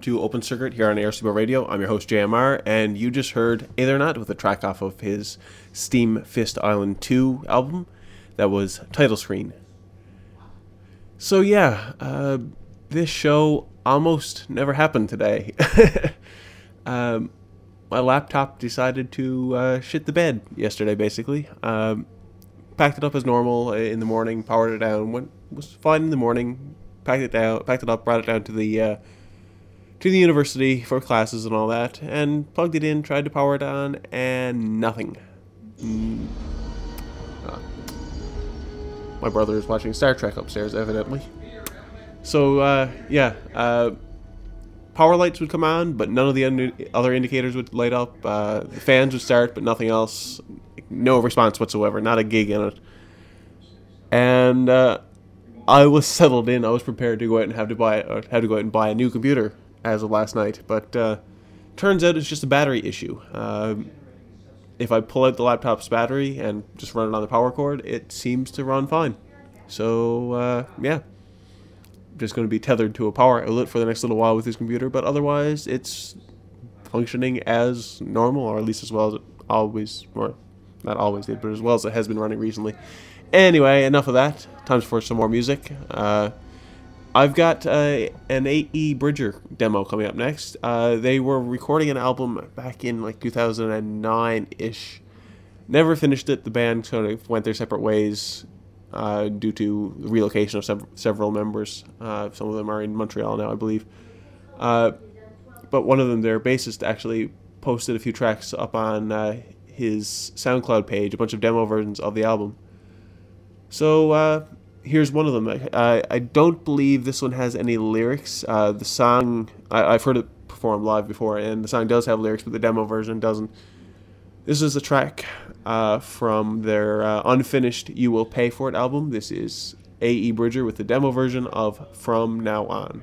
Welcome to Open Circuit here on ARCBO Radio. I'm your host JMR, and you just heard Aethernaut with a track off of his Steam Fist Island 2 album that was title screen. So yeah, uh, this show almost never happened today. um, my laptop decided to uh, shit the bed yesterday, basically. Um, packed it up as normal in the morning, powered it down, went was fine in the morning, packed it down, packed it up, brought it down to the uh, to the university for classes and all that, and plugged it in, tried to power it on, and nothing. Mm. Uh, my brother is watching Star Trek upstairs, evidently. So uh, yeah, uh, power lights would come on, but none of the other indicators would light up. Uh, the fans would start, but nothing else. No response whatsoever. Not a gig in it. And uh, I was settled in. I was prepared to go out and have to buy or have to go out and buy a new computer as of last night. But uh, turns out it's just a battery issue. Um, if I pull out the laptop's battery and just run it on the power cord, it seems to run fine. So uh, yeah, just going to be tethered to a power outlet for the next little while with this computer. But otherwise, it's functioning as normal, or at least as well as it always, or not always did, but as well as it has been running recently. Anyway, enough of that. Time for some more music. Uh, I've got uh, an AE Bridger demo coming up next. Uh, they were recording an album back in like 2009 ish. Never finished it. The band sort of went their separate ways uh, due to relocation of sev- several members. Uh, some of them are in Montreal now, I believe. Uh, but one of them, their bassist, actually posted a few tracks up on uh, his SoundCloud page, a bunch of demo versions of the album. So here's one of them. I, I don't believe this one has any lyrics. Uh, the song I, have heard it performed live before, and the song does have lyrics, but the demo version doesn't. This is a track uh, from their uh, unfinished "You Will Pay for It" album. This is A.E. Bridger with the demo version of "From Now On."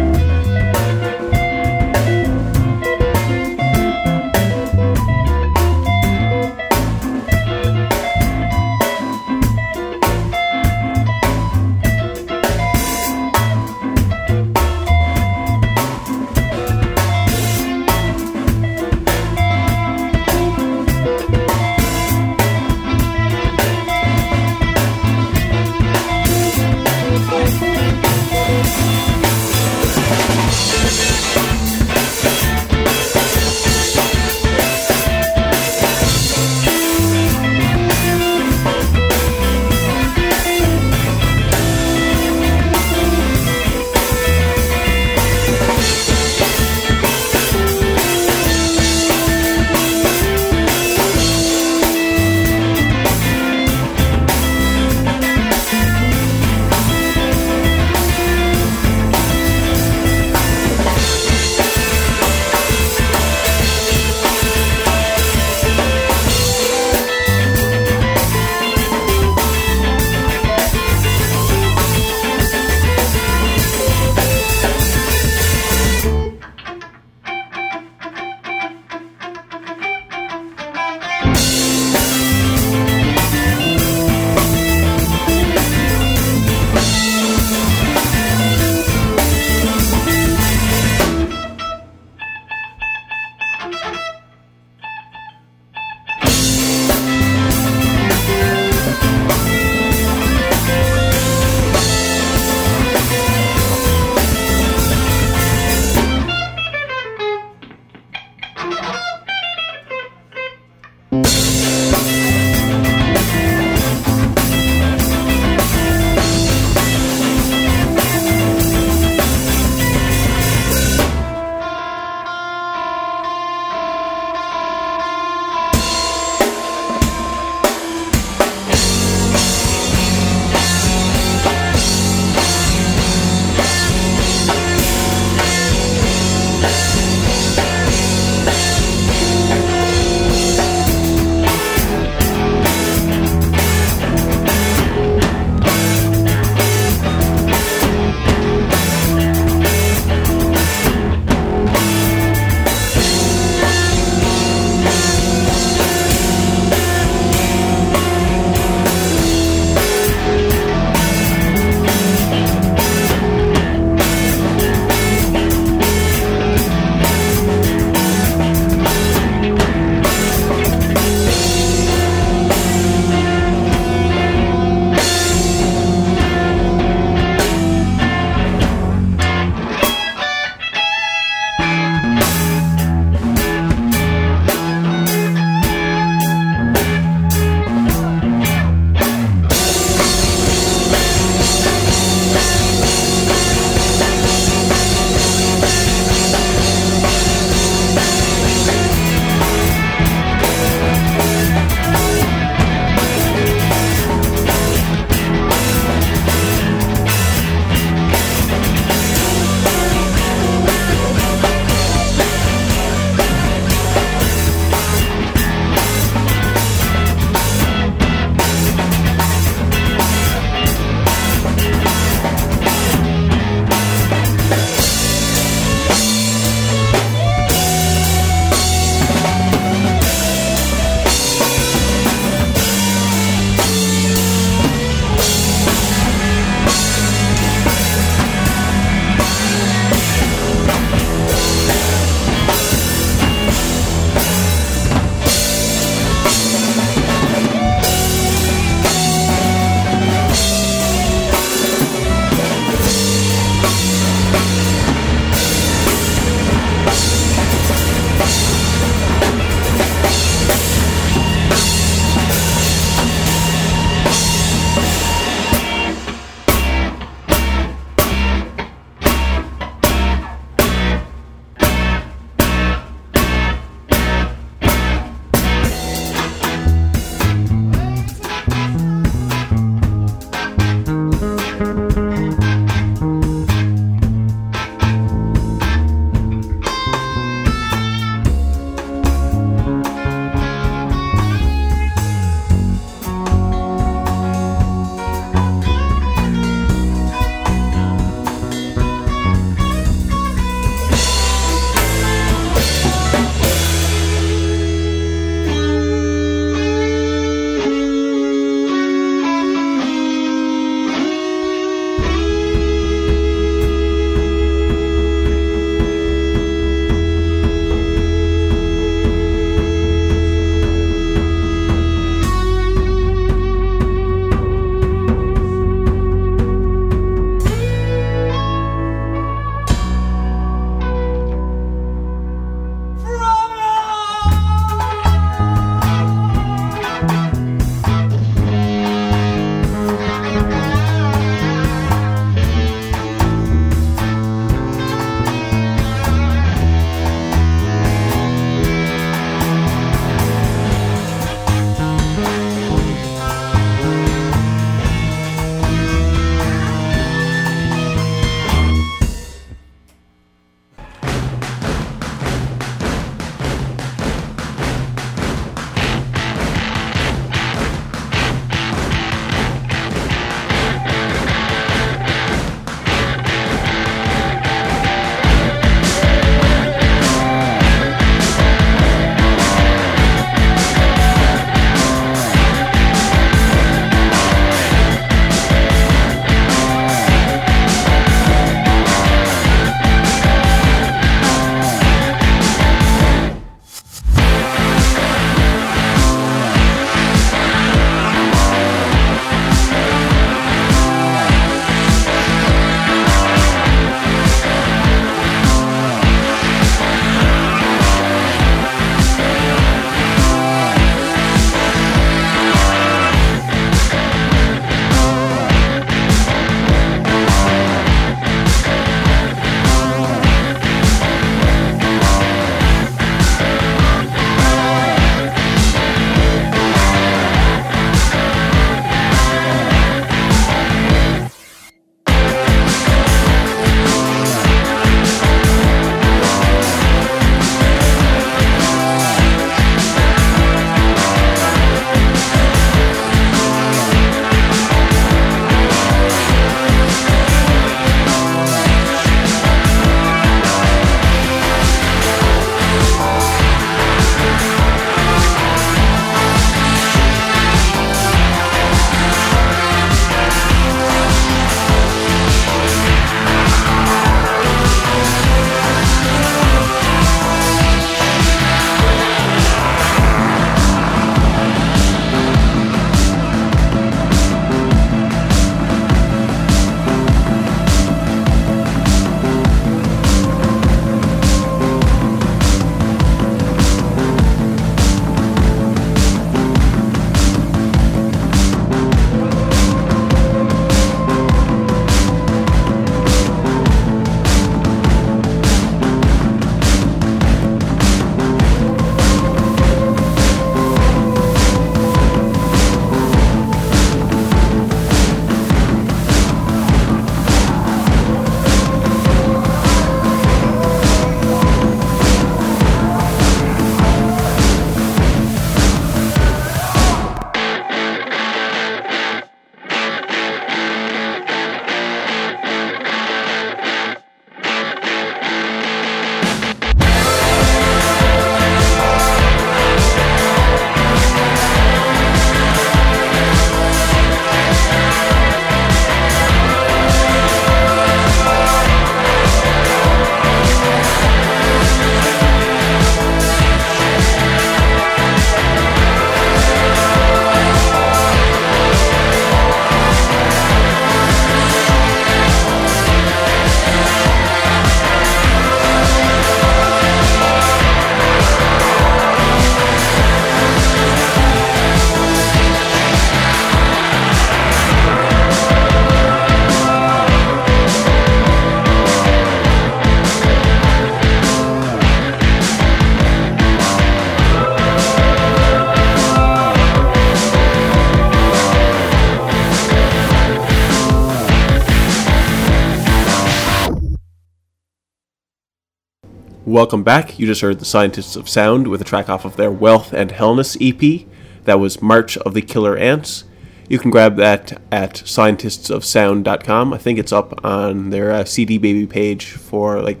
Welcome back. You just heard the Scientists of Sound with a track off of their Wealth and Hellness EP. That was March of the Killer Ants. You can grab that at scientistsofsound.com. I think it's up on their uh, CD Baby page for like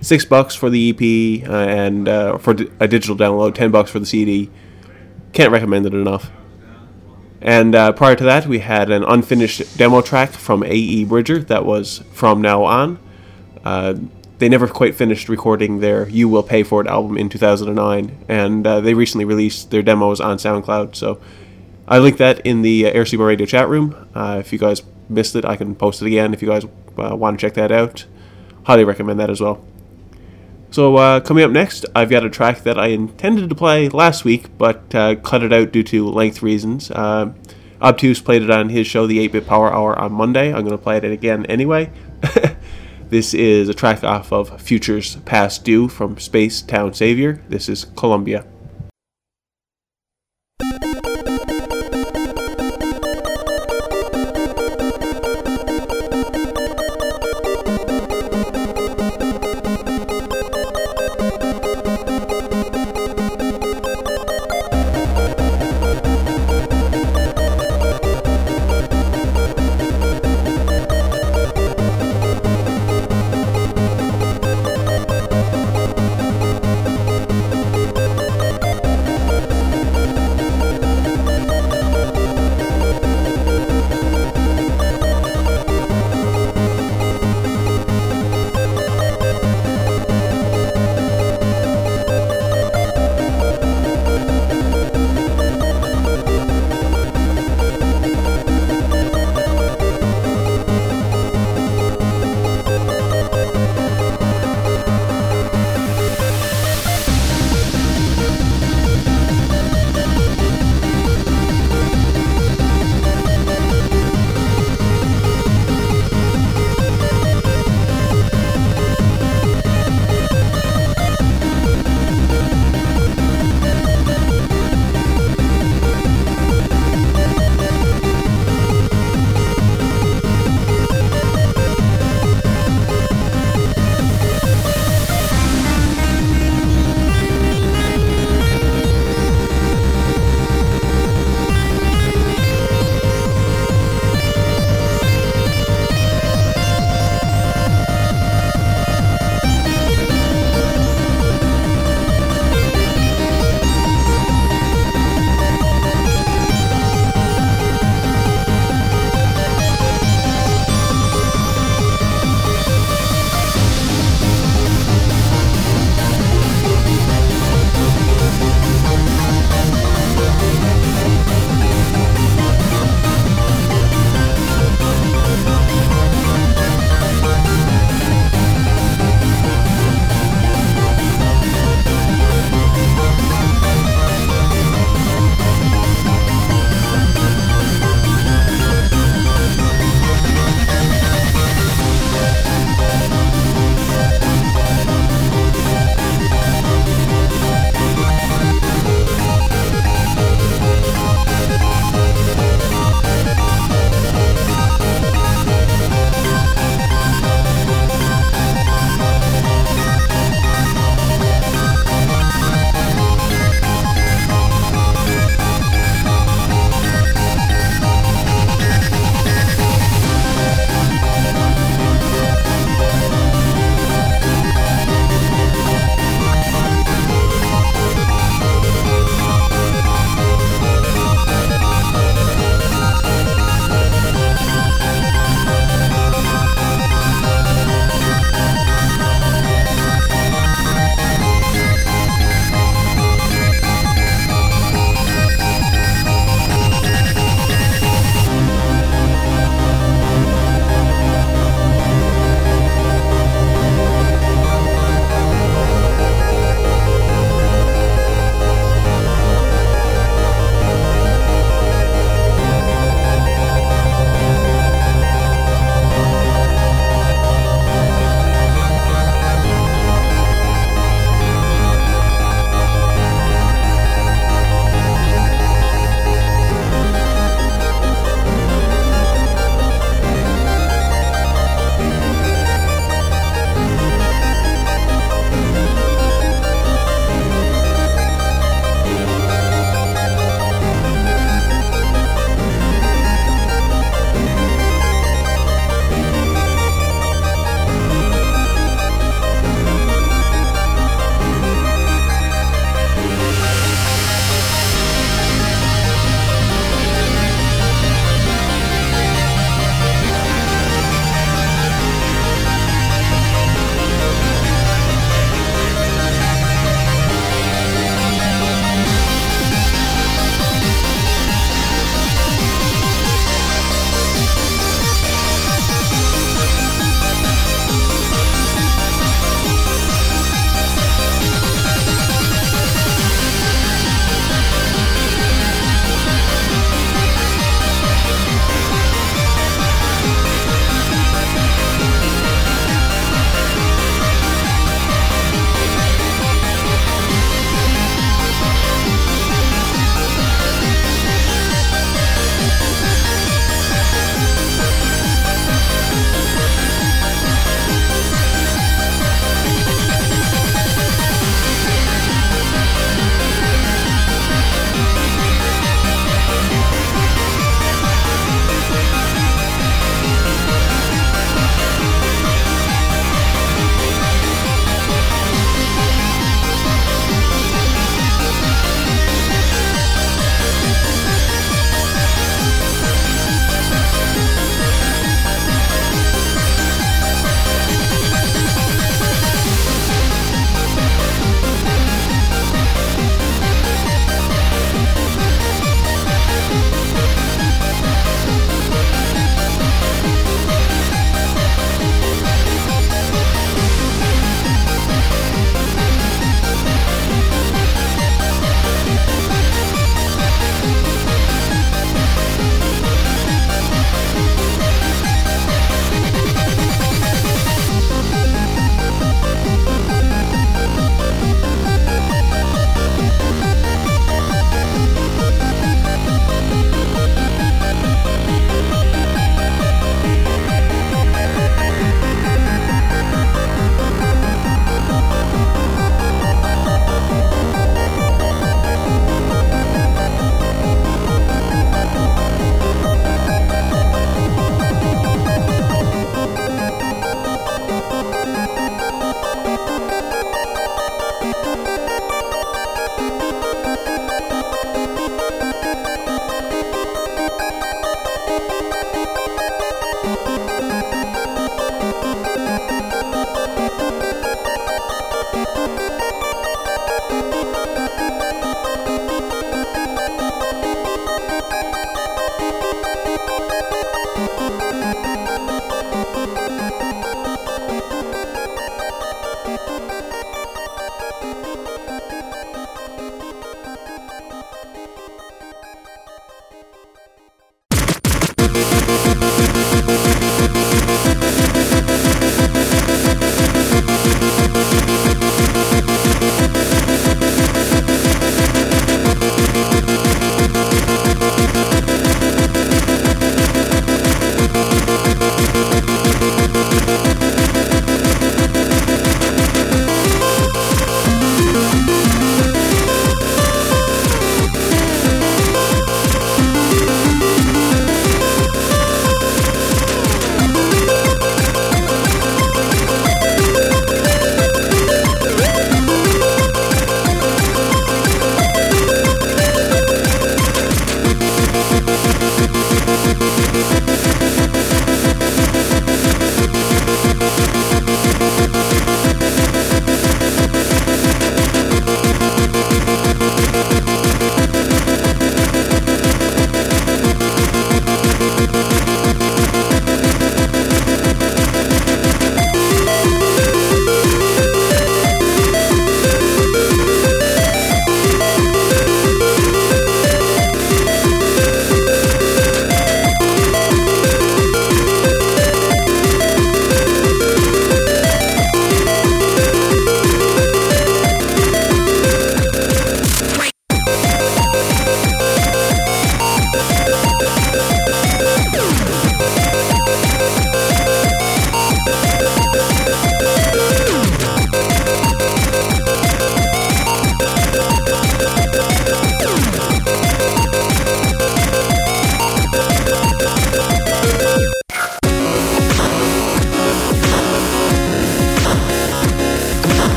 six bucks for the EP uh, and uh, for a digital download, ten bucks for the CD. Can't recommend it enough. And uh, prior to that, we had an unfinished demo track from A.E. Bridger that was From Now On. They never quite finished recording their You Will Pay For It album in 2009, and uh, they recently released their demos on SoundCloud. So I linked that in the uh, Airseaboard Radio chat room. Uh, if you guys missed it, I can post it again if you guys uh, want to check that out. Highly recommend that as well. So uh, coming up next, I've got a track that I intended to play last week, but uh, cut it out due to length reasons. Uh, Obtuse played it on his show, the 8-Bit Power Hour, on Monday. I'm going to play it again anyway. this is a track off of Futures Past Due from Space Town Savior. This is Columbia.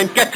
and get?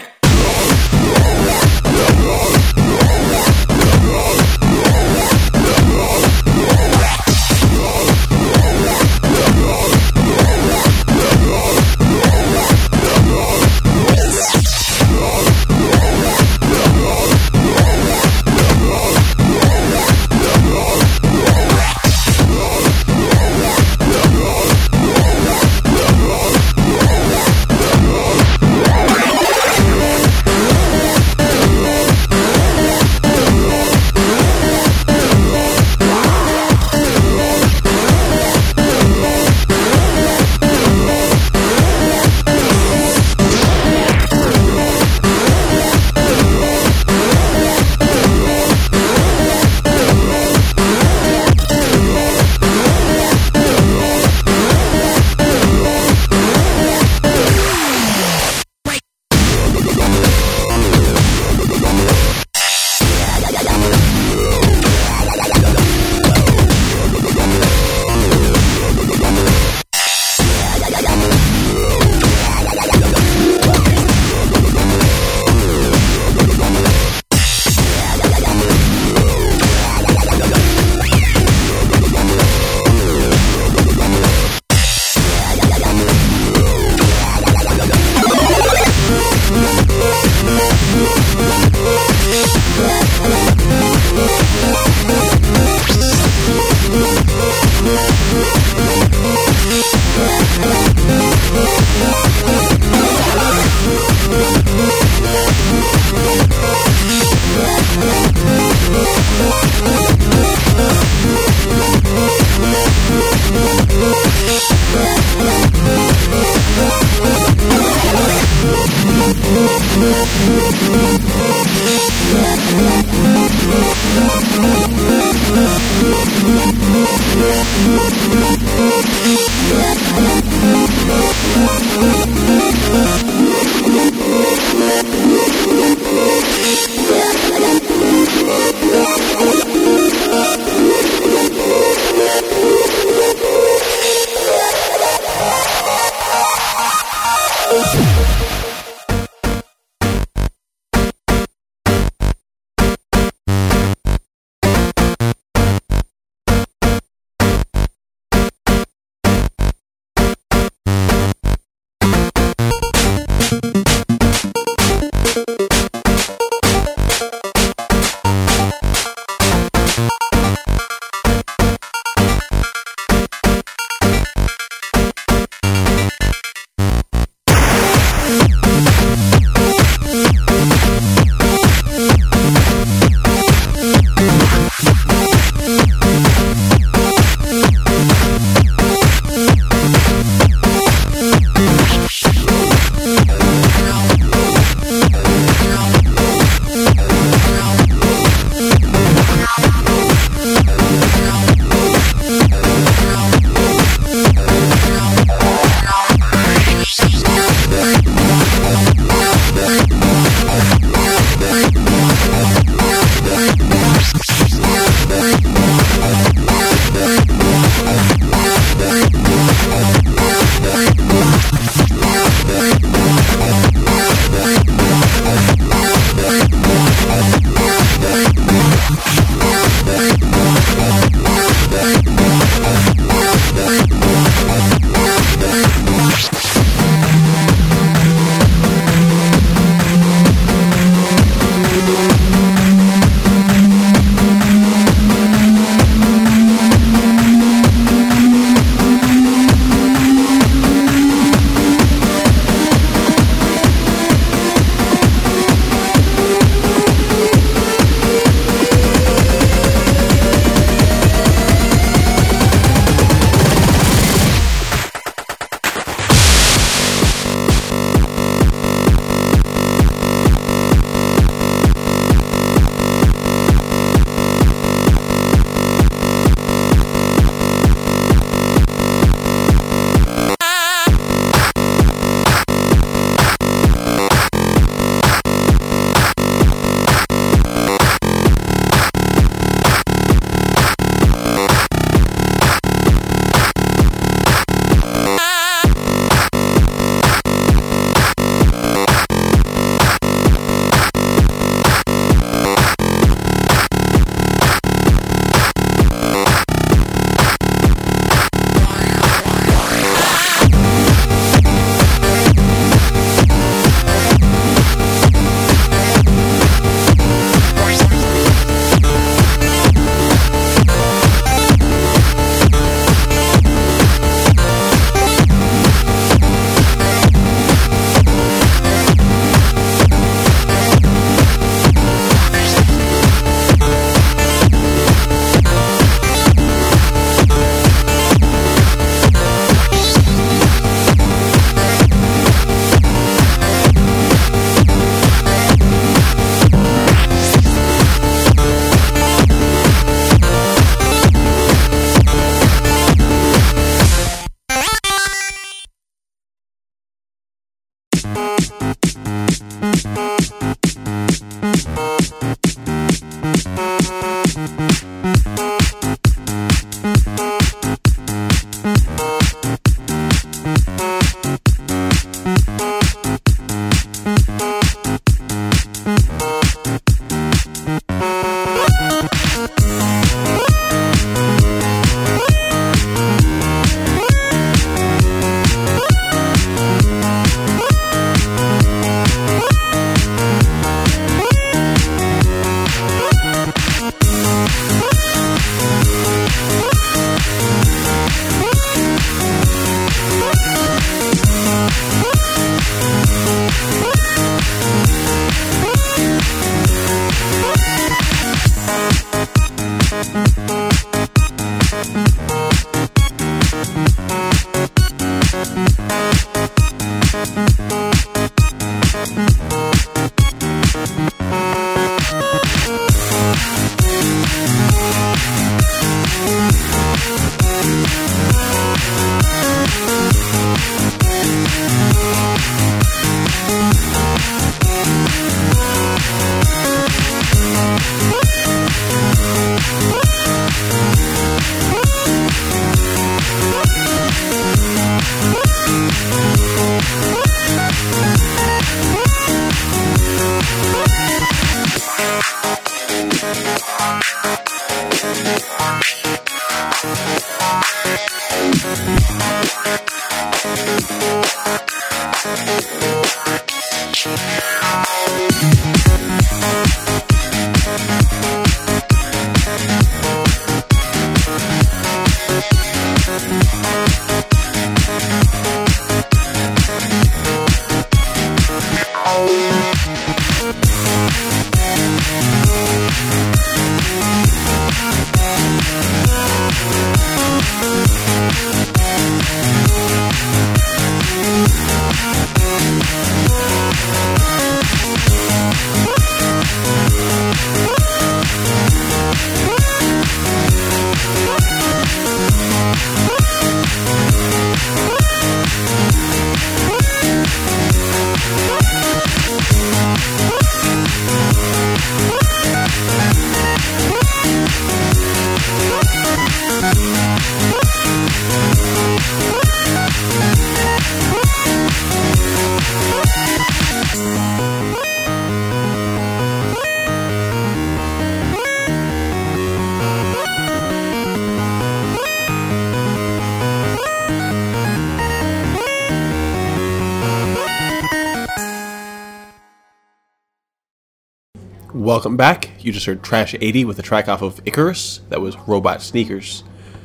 Welcome back. You just heard Trash 80 with a track off of Icarus. That was Robot Sneakers.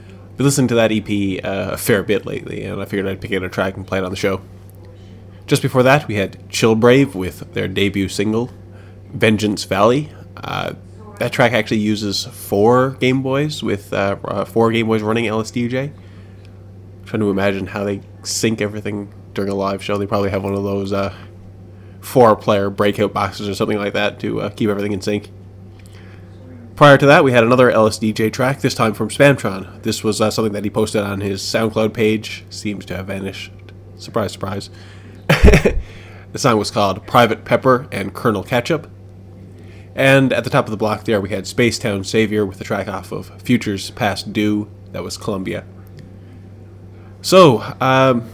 I've Been listening to that EP uh, a fair bit lately, and I figured I'd pick out a track and play it on the show. Just before that, we had Chillbrave with their debut single, Vengeance Valley. Uh, that track actually uses four Game Boys with uh, four Game Boys running LSDJ. trying to imagine how they sync everything during a live show. They probably have one of those uh, four player breakout boxes or something like that to uh, keep everything in sync. Prior to that, we had another LSDJ track, this time from Spamtron. This was uh, something that he posted on his SoundCloud page. Seems to have vanished. Surprise, surprise. the song was called Private Pepper and Colonel Ketchup. And at the top of the block there, we had Space Town Savior with the track off of Futures Past Due. That was Columbia. So, um,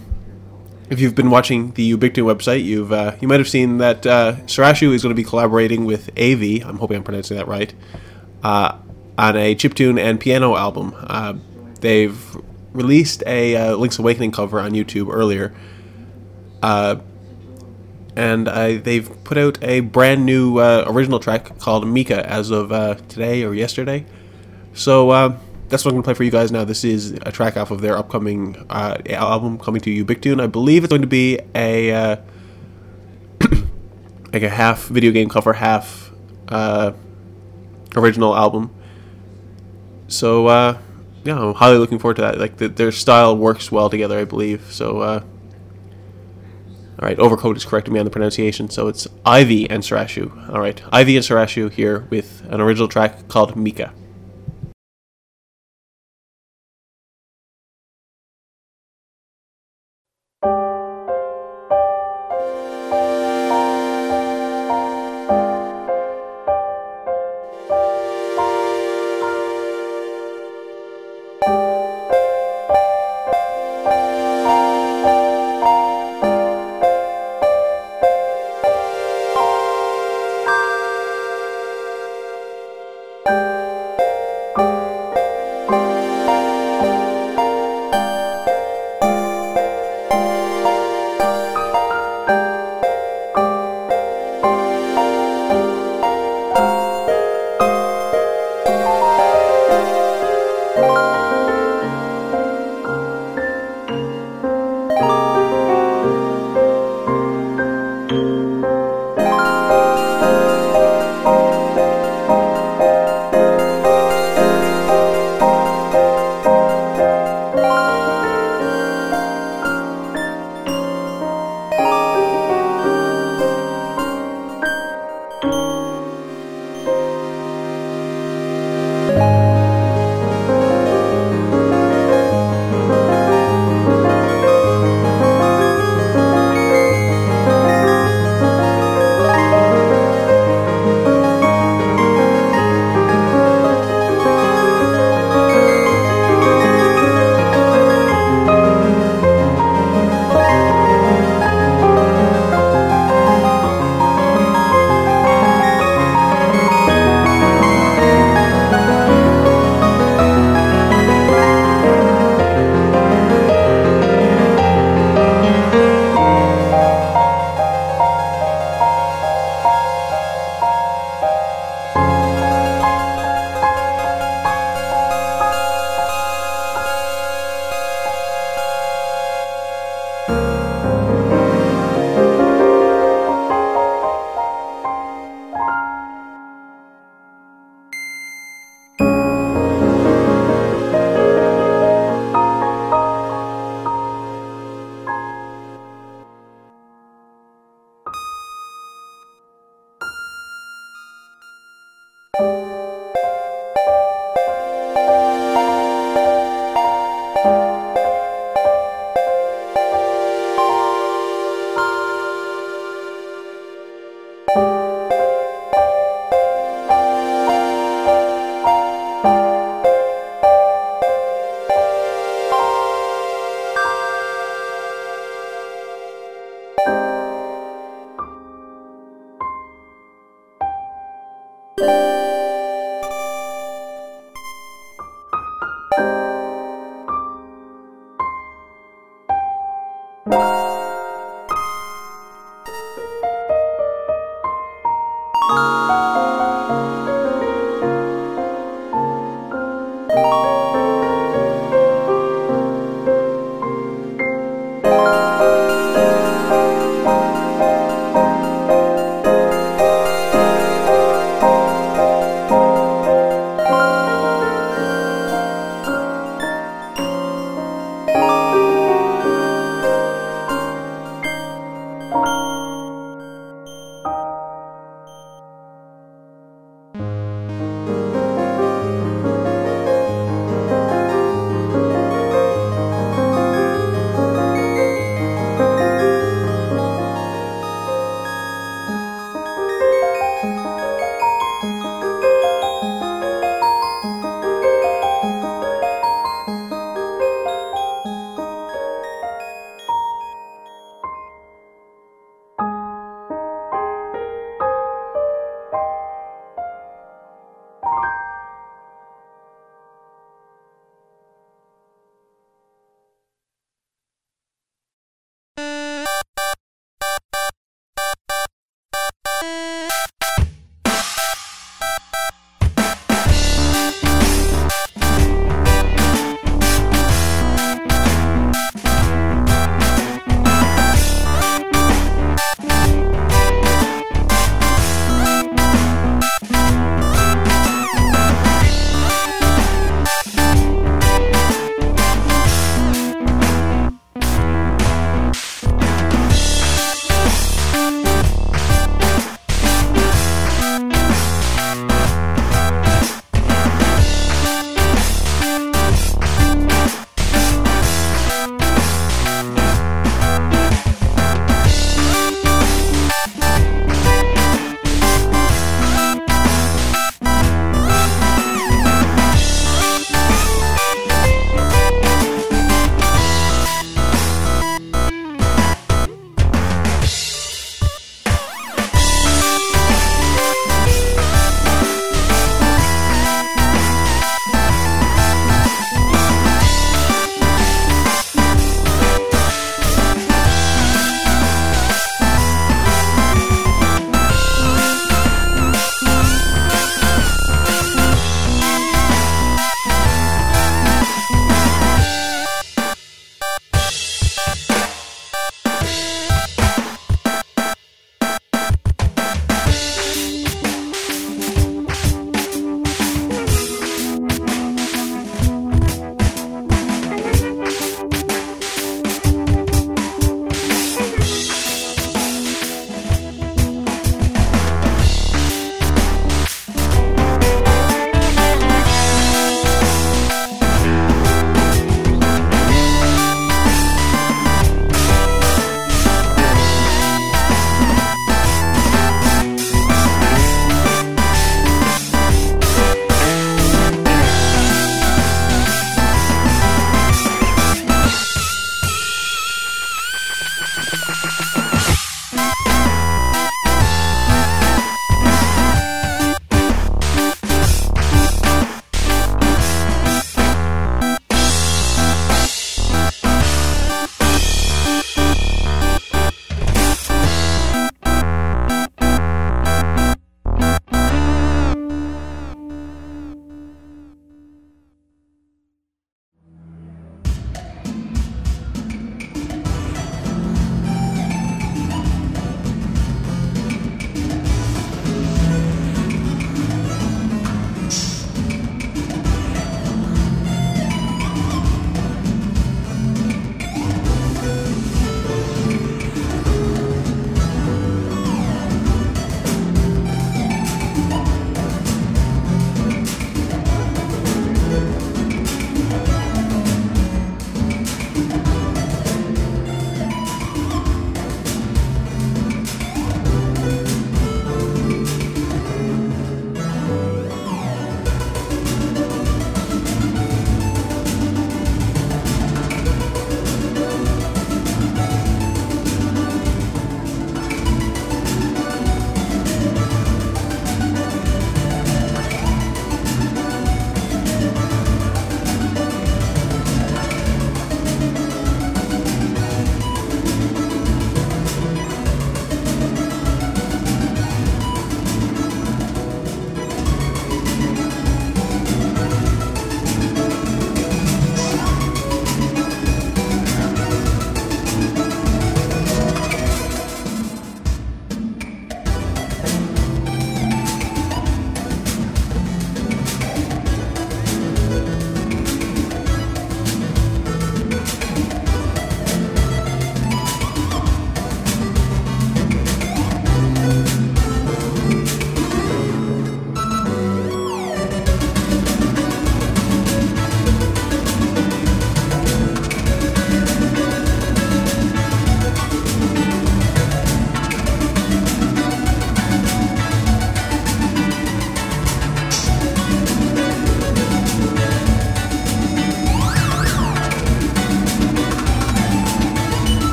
if you've been watching the Ubiquitone website, you've uh, you might have seen that uh, Surasshu is going to be collaborating with Aivi. I'm hoping I'm pronouncing that right. Uh, on a chiptune and piano album. Uh, they've released a uh, Link's Awakening cover on YouTube earlier, uh, and they've put out a brand new uh, original track called Mika as of today or yesterday. So that's what I'm going to play for you guys now. This is a track off of their upcoming uh, album coming to Ubiquitone. I believe it's going to be a uh, like a half video game cover, half uh, original album. So uh, yeah, I'm highly looking forward to that. Like the, their style works well together, I believe. So uh, all right, Overcoat is correcting me on the pronunciation. So it's Aivi and Surasshu. All right, Aivi and Surasshu here with an original track called Mika.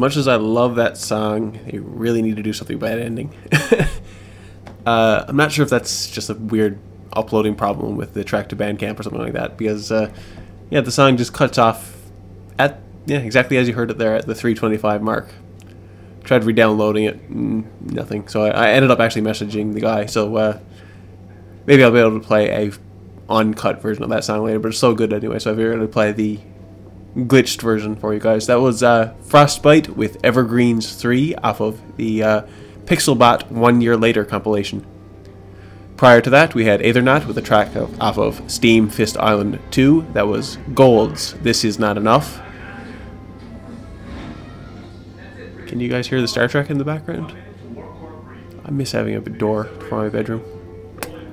Much as I love that song, they really need to do something about ending. uh, I'm not sure if that's just a weird uploading problem with the track to Bandcamp or something like that, because uh, yeah, the song just cuts off at yeah exactly as you heard it there at the 325 mark. Tried re-downloading it, nothing. So I, I, ended up actually messaging the guy. So uh, maybe I'll be able to play a uncut version of that song later. But it's so good anyway. So I figured I'd play the glitched version for you guys. That was uh, Frostbyte with Evergreens 3 off of the uh, Pixelbot One Year Later compilation. Prior to that, we had Aethernaut with a track of, off of Steam Fist Island 2. That was Gold's This Is Not Enough. Can you guys hear the Star Trek in the background? I miss having a door for my bedroom.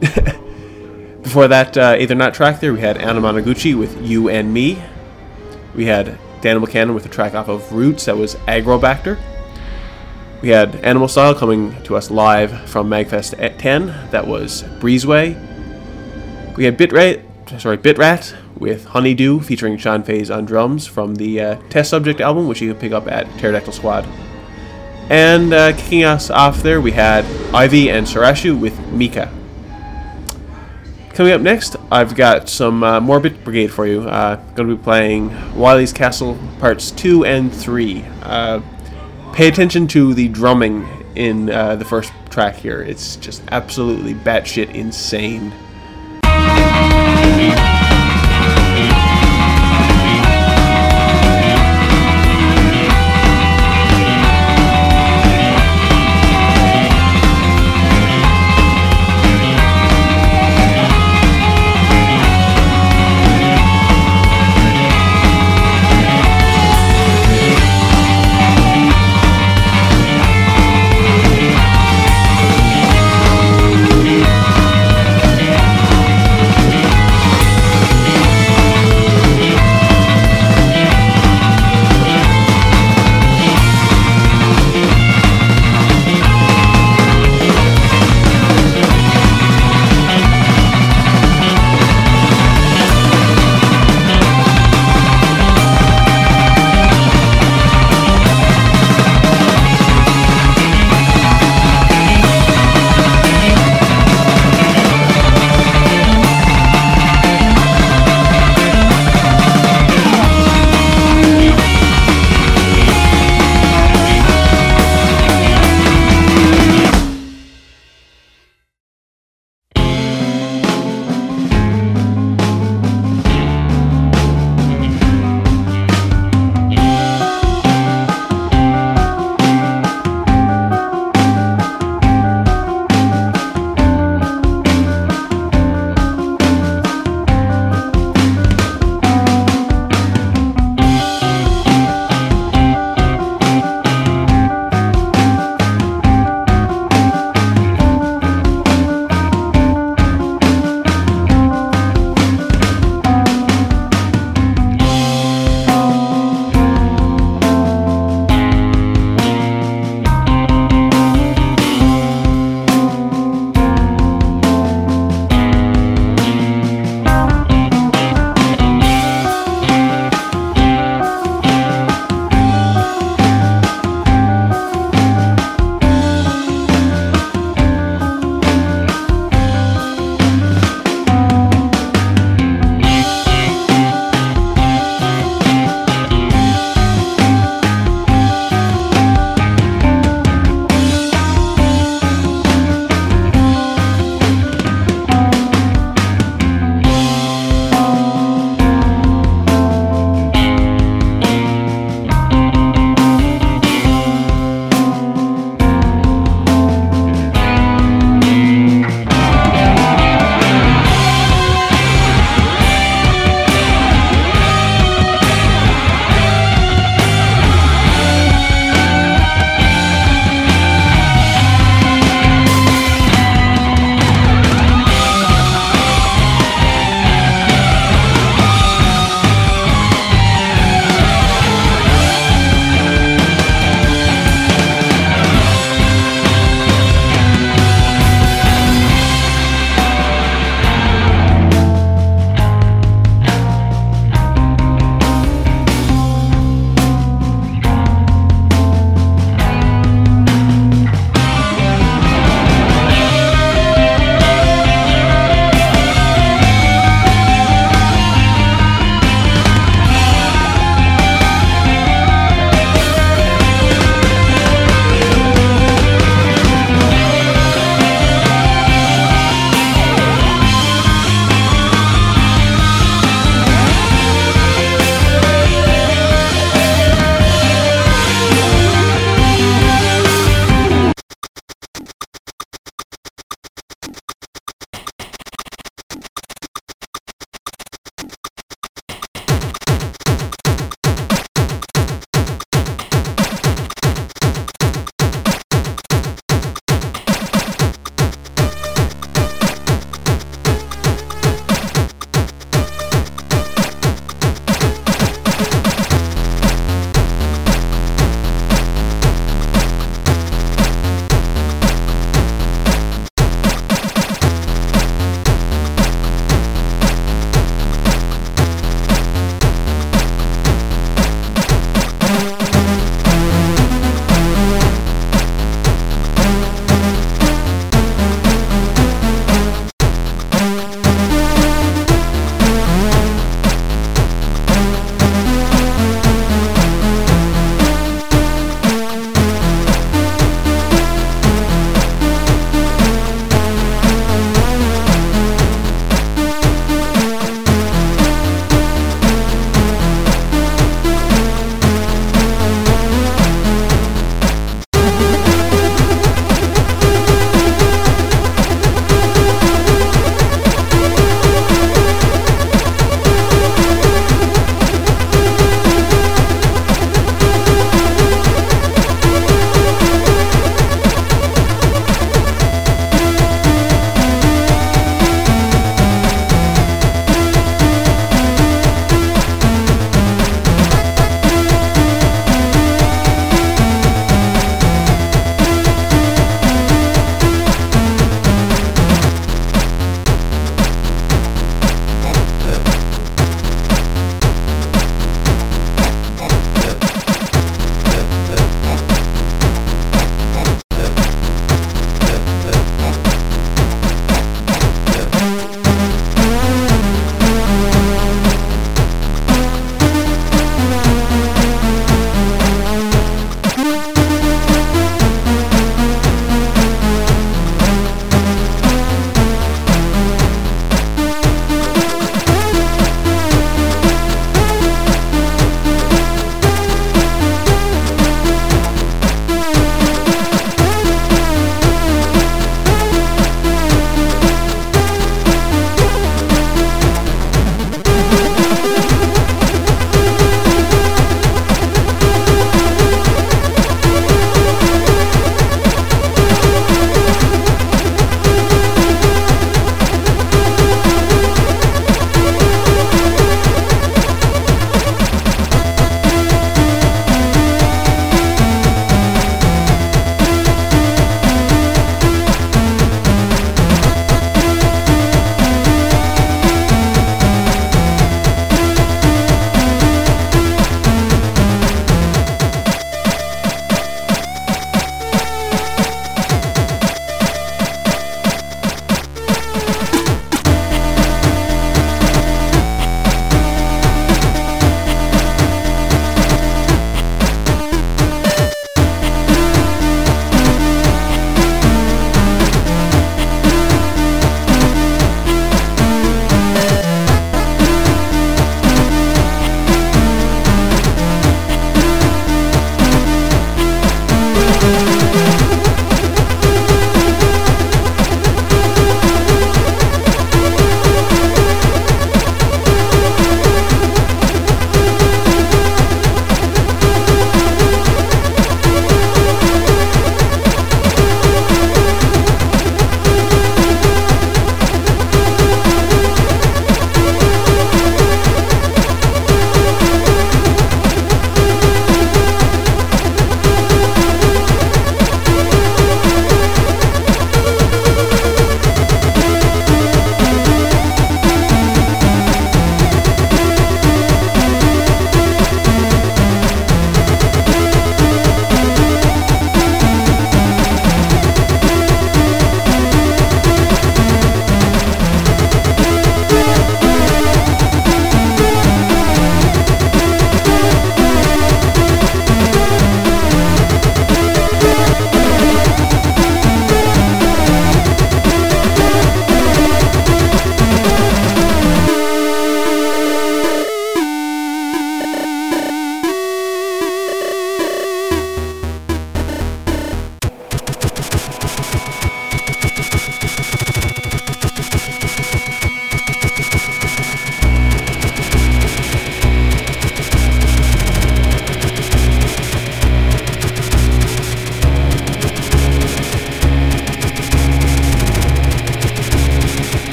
Before that uh, Aethernaut track there, we had Anamanaguchi with You and Me. We had Daniel Buchanan with a track off of Roots that was Agrobacter. We had Animal Style coming to us live from Magfest at 10. That was Breezeway. We had Bitrat, sorry, Bitrat with Honeydew featuring Sean Faze on drums from the uh, Test Subject album, which you can pick up at Pterodactyl Squad. And uh, kicking us off there, we had Aivi and Surasshu with Mika. Coming up next, I've got some uh, Morbid Brigade for you. Uh, going to be playing Wily's Castle Parts 2 and 3. Uh, pay attention to the drumming in uh, the first track here. It's just absolutely batshit insane.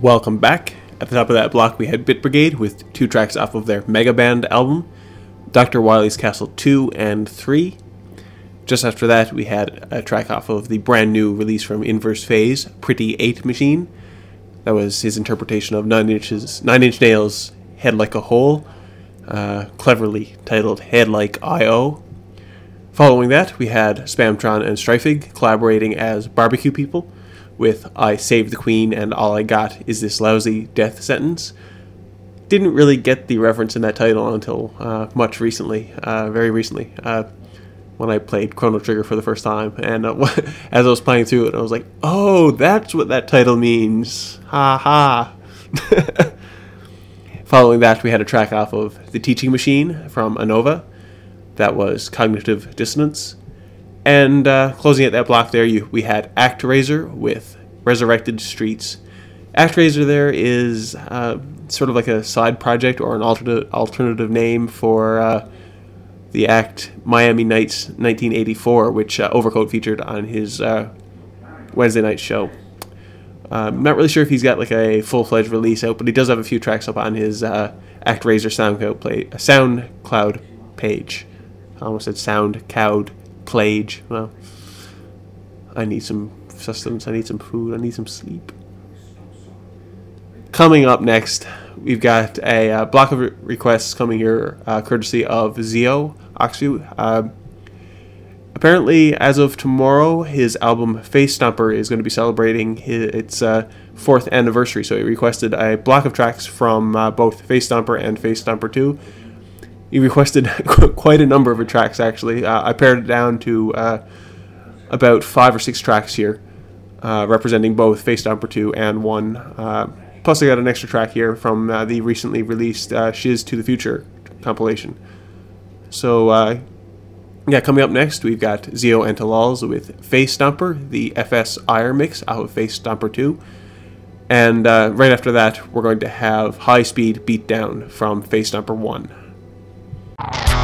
Welcome back. At the top of that block, we had Bit Brigade with two tracks off of their Mega Man album, Dr. Wily's Castle 2 and 3. Just after that, we had a track off of the brand new release from Inverse Phase, Pretty 8 Machine. That was his interpretation of Nine Inches, Nine Inch Nails' Head Like a Hole, uh, cleverly titled Head Like I.O. Following that, we had Spamtron and Strifig collaborating as Barbecue People with I Saved the Queen and All I Got Is This Lousy Death Sentence. Didn't really get the reference in that title until uh, much recently, uh, very recently, uh, when I played Chrono Trigger for the first time. And uh, as I was playing through it, I was like, oh, that's what that title means. Ha ha. Following that, we had a track off of The Teaching Machine from Anova. That was Cognitive Dissonance. And uh, closing at that block there, you, we had ActRaiser with Resurrected Streets. ActRaiser there is uh, sort of like a side project or an alternative alternative name for uh, the act Miami Nights 1984, which uh, Overcoat featured on his uh, Wednesday night show. I'm um, not really sure if he's got like a full fledged release out, but he does have a few tracks up on his uh, ActRaiser SoundCloud, play, SoundCloud page. I almost said SoundCloud Plage. Well, I need some sustenance. I need some food. I need some sleep. Coming up next, we've got a uh, block of re- requests coming here, uh, courtesy of Zio Oxview. Uh, apparently, as of tomorrow, his album Face Stomper is going to be celebrating his, its uh, fourth anniversary. So he requested a block of tracks from uh, both Face Stomper and Face Stomper 2 he requested quite a number of tracks actually. Uh, I pared it down to uh, about five or six tracks here, uh, representing both Face Stomper 2 and 1. Uh, plus, I got an extra track here from uh, the recently released uh, Shiz to the Future compilation. So, Yeah, coming up next, we've got Zio Antilals with Face Stomper, the FS Ire mix out of Face Stomper 2. And right after that, we're going to have High Speed Beatdown from Face Stomper 1. Welcome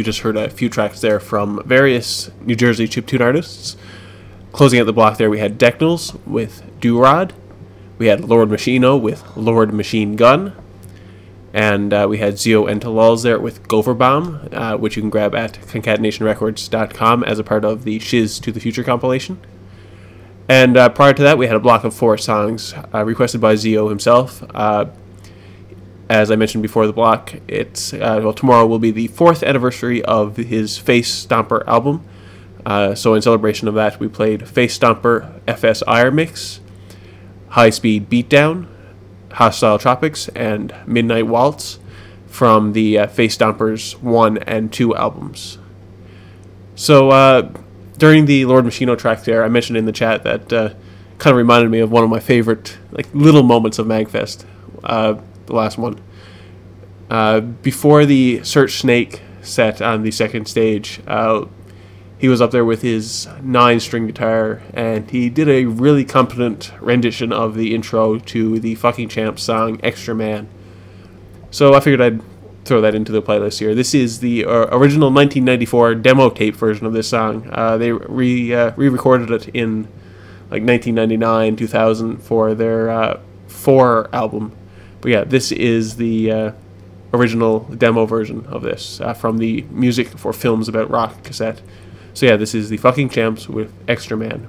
You just heard a few tracks there from various New Jersey chiptune artists. Closing out the block there, we had Decnals with Rod. We had Lord Machino with Lord Machine Gun. And uh, we had Zio Entelals there with Gopherbaum, uh, which you can grab at concatenationrecords.com as a part of the Shiz to the Future compilation. And uh, prior to that, we had a block of four songs uh, requested by Zio himself. Uh, as I mentioned before the block, it's uh, well tomorrow will be the fourth anniversary of his Face Stomper album. Uh, so in celebration of that, we played Face Stomper FS Ire Mix, High Speed Beatdown, Hostile Tropics, and Midnight Waltz from the uh, Face Stompers 1 and 2 albums. So uh, during the Lord Machino track there, I mentioned in the chat that uh, kind of reminded me of one of my favorite like little moments of Magfest. The last one. Uh, before the Search Snake set on the second stage, uh, he was up there with his nine string guitar and he did a really competent rendition of the intro to the fucking champ song Extra Man. So I figured I'd throw that into the playlist here. This is the uh, original 1994 demo tape version of this song. Uh, they re uh, recorded it in like 1999, 2000 for their uh, four album. But yeah, this is the uh, original demo version of this uh, from the Music for Films About Rock cassette. So yeah, this is the fucking champs with Extra Man.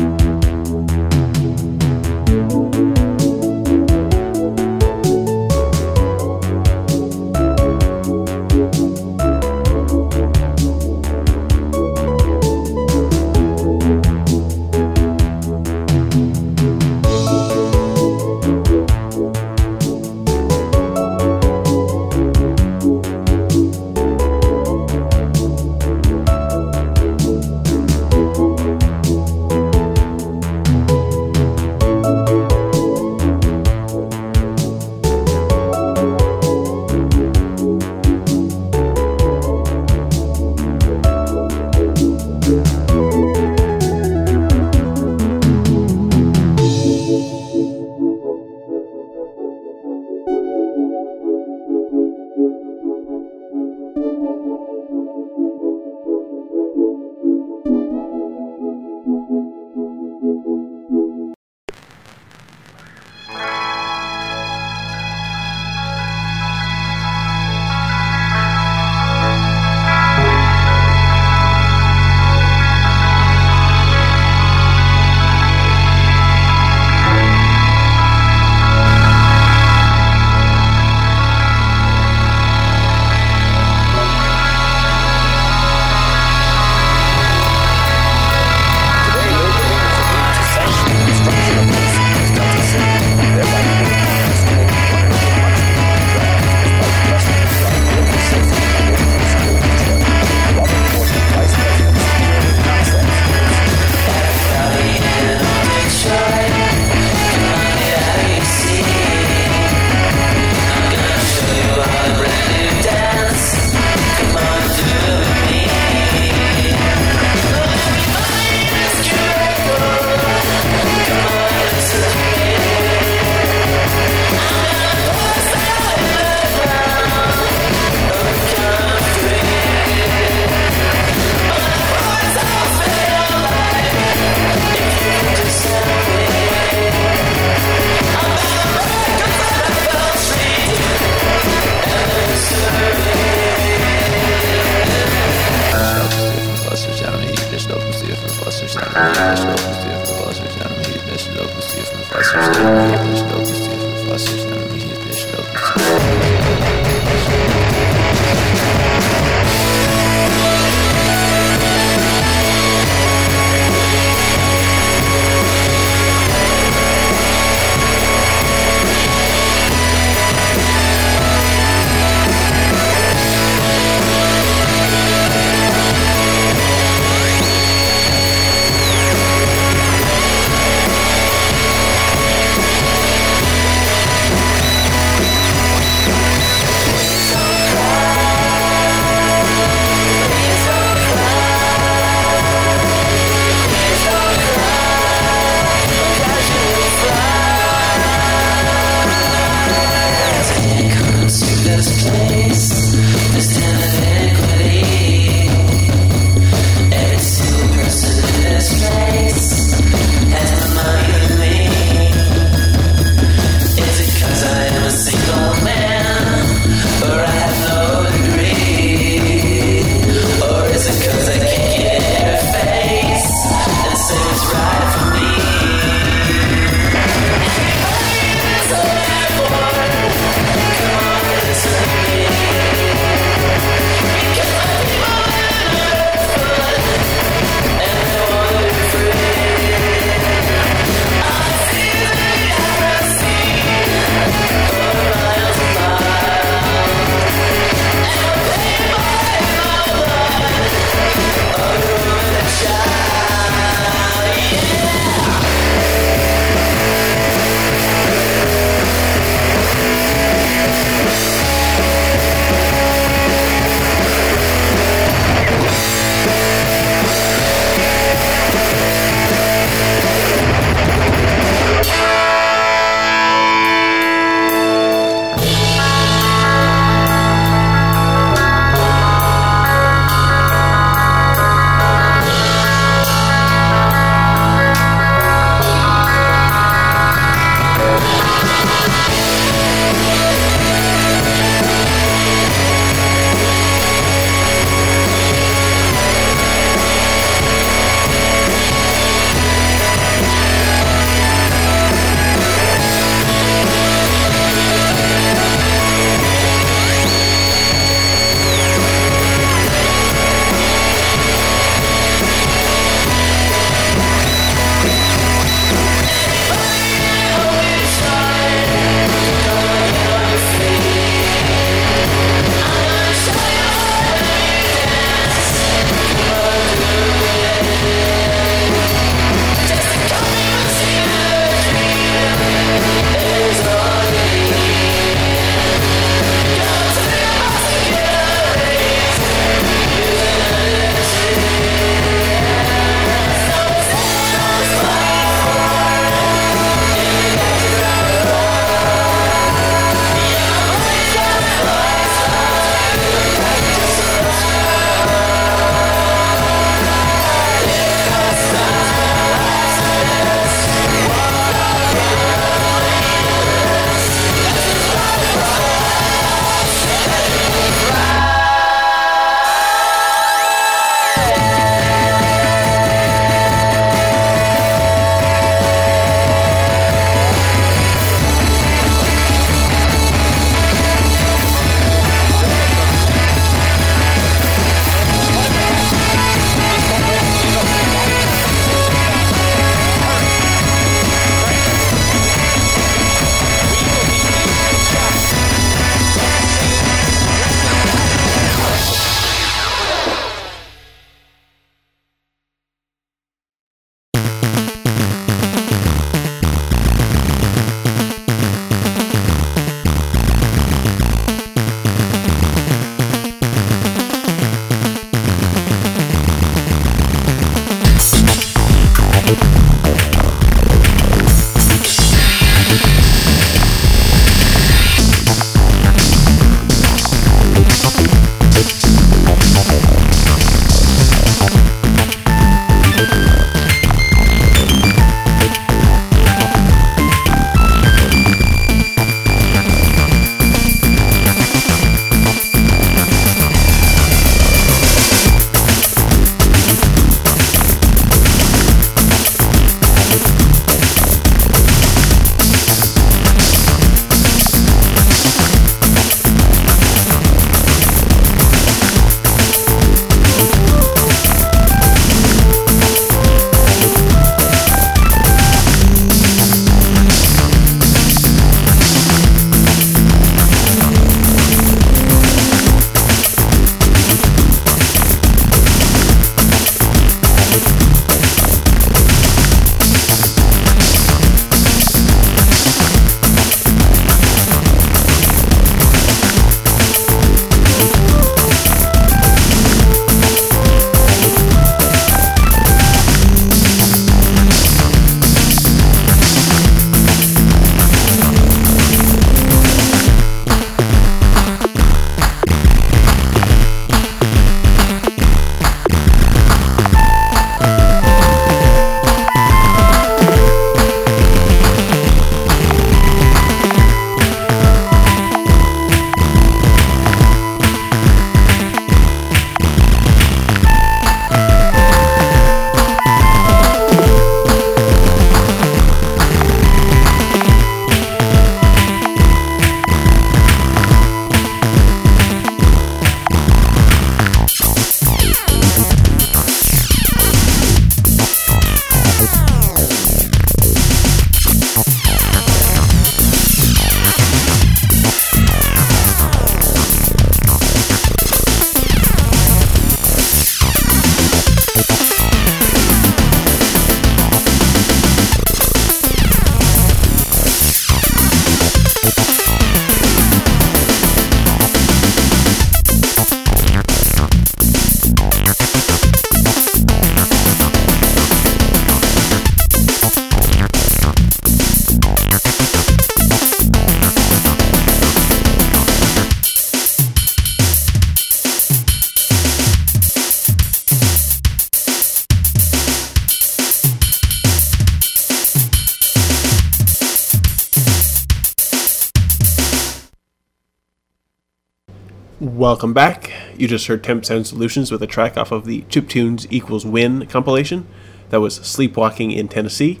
Welcome back. You just heard Temp Sound Solutions with a track off of the Chiptunes Equals Win compilation. That was Sleepwalking in Tennessee.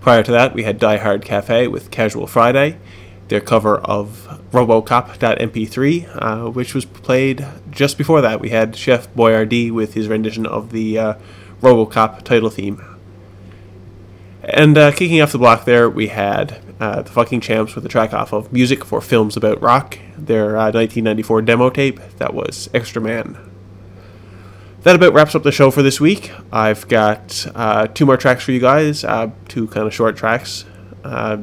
Prior to that, we had Die Hard Cafe with Casual Friday, their cover of Robocop.mp3, uh, which was played just before that. We had Chef Boyardee with his rendition of the uh, Robocop title theme. And uh, kicking off the block there, we had uh, the fucking champs with a track off of Music for Films About Rock, their uh, 1994 demo tape that was Extra Man. That about wraps up the show for this week. I've got uh, two more tracks for you guys, uh, two kind of short tracks, uh,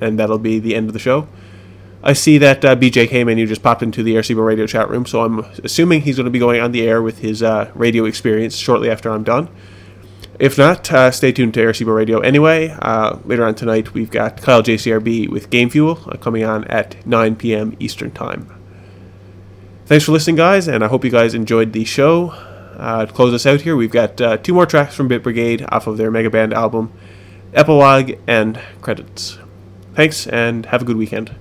and that'll be the end of the show. I see that BJ came you just popped into the RCBO radio chat room, so I'm assuming he's going to be going on the air with his radio experience shortly after I'm done. If not, uh, stay tuned to RCBO Radio anyway. Uh, later on tonight, we've got Kyle JCRB with Game Fuel uh, coming on at 9 p.m. Eastern Time. Thanks for listening, guys, and I hope you guys enjoyed the show. Uh, to close us out here, we've got uh, two more tracks from Bit Brigade off of their Mega Man album, Epilogue and Credits. Thanks, and have a good weekend.